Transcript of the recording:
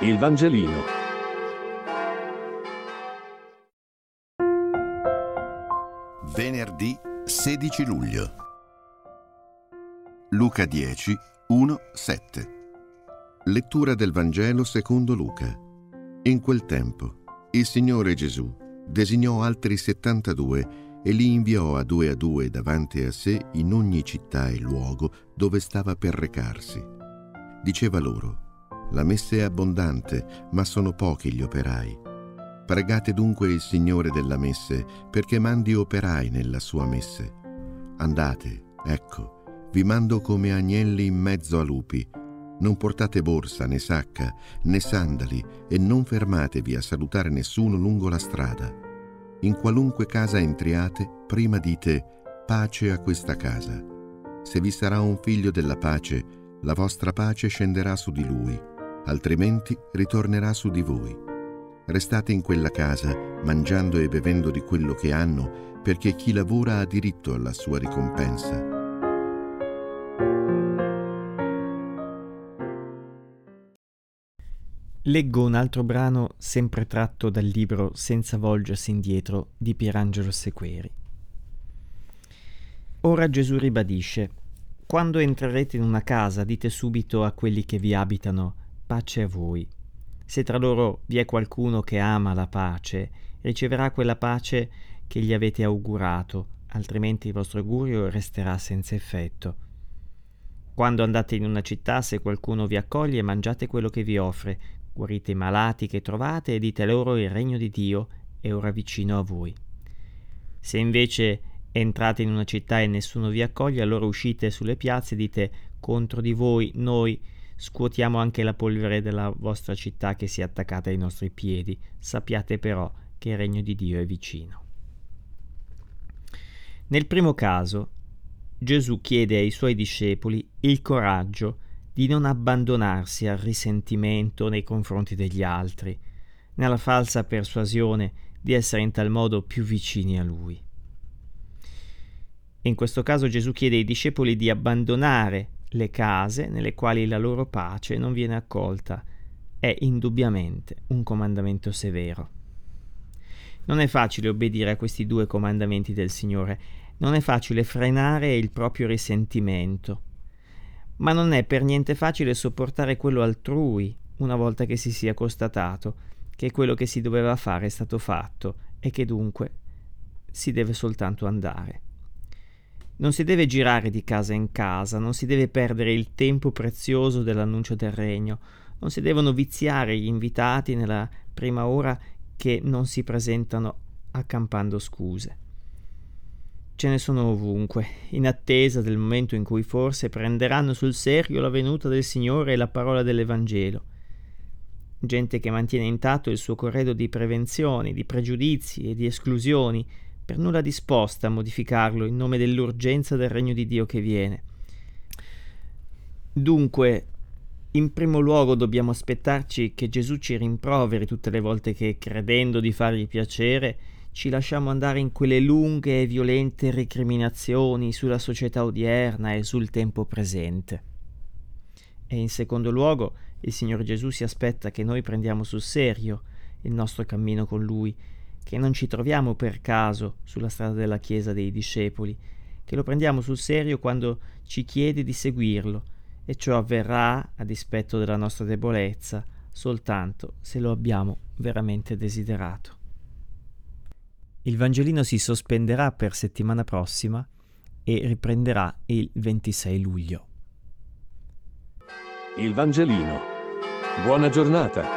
Il Vangelino. Venerdì 16 luglio. Luca 10, 1, 7. Lettura del Vangelo secondo Luca. In quel tempo, il Signore Gesù designò altri 72 e li inviò a due a due davanti a sé in ogni città e luogo dove stava per recarsi. Diceva loro, la messa è abbondante, ma sono pochi gli operai. Pregate dunque il Signore della messe perché mandi operai nella sua messe. Andate, ecco, vi mando come agnelli in mezzo a lupi. Non portate borsa, né sacca, né sandali e non fermatevi a salutare nessuno lungo la strada. In qualunque casa entriate, prima dite pace a questa casa. Se vi sarà un figlio della pace, la vostra pace scenderà su di lui, altrimenti ritornerà su di voi. Restate in quella casa, mangiando e bevendo di quello che hanno, perché chi lavora ha diritto alla sua ricompensa. Leggo un altro brano sempre tratto dal libro Senza volgersi indietro di Pierangelo Sequeri. Ora Gesù ribadisce, quando entrerete in una casa dite subito a quelli che vi abitano, pace a voi. Se tra loro vi è qualcuno che ama la pace, riceverà quella pace che gli avete augurato, altrimenti il vostro augurio resterà senza effetto. Quando andate in una città, se qualcuno vi accoglie, mangiate quello che vi offre, guarite i malati che trovate e dite loro il regno di Dio è ora vicino a voi. Se invece entrate in una città e nessuno vi accoglie, allora uscite sulle piazze e dite contro di voi noi scuotiamo anche la polvere della vostra città che si è attaccata ai nostri piedi. Sappiate però che il regno di Dio è vicino. Nel primo caso, Gesù chiede ai suoi discepoli il coraggio di non abbandonarsi al risentimento nei confronti degli altri, nella falsa persuasione di essere in tal modo più vicini a Lui. In questo caso Gesù chiede ai discepoli di abbandonare le case nelle quali la loro pace non viene accolta. È indubbiamente un comandamento severo. Non è facile obbedire a questi due comandamenti del Signore, non è facile frenare il proprio risentimento, ma non è per niente facile sopportare quello altrui una volta che si sia constatato che quello che si doveva fare è stato fatto e che dunque si deve soltanto andare. Non si deve girare di casa in casa, non si deve perdere il tempo prezioso dell'annuncio del regno, non si devono viziare gli invitati nella prima ora che non si presentano accampando scuse. Ce ne sono ovunque, in attesa del momento in cui forse prenderanno sul serio la venuta del Signore e la parola dell'Evangelo. Gente che mantiene intatto il suo corredo di prevenzioni, di pregiudizi e di esclusioni, per nulla disposta a modificarlo in nome dell'urgenza del regno di Dio che viene. Dunque, in primo luogo dobbiamo aspettarci che Gesù ci rimproveri tutte le volte che, credendo di fargli piacere, ci lasciamo andare in quelle lunghe e violente recriminazioni sulla società odierna e sul tempo presente. E in secondo luogo, il Signore Gesù si aspetta che noi prendiamo sul serio il nostro cammino con Lui che non ci troviamo per caso sulla strada della Chiesa dei discepoli, che lo prendiamo sul serio quando ci chiede di seguirlo, e ciò avverrà, a dispetto della nostra debolezza, soltanto se lo abbiamo veramente desiderato. Il Vangelino si sospenderà per settimana prossima e riprenderà il 26 luglio. Il Vangelino. Buona giornata.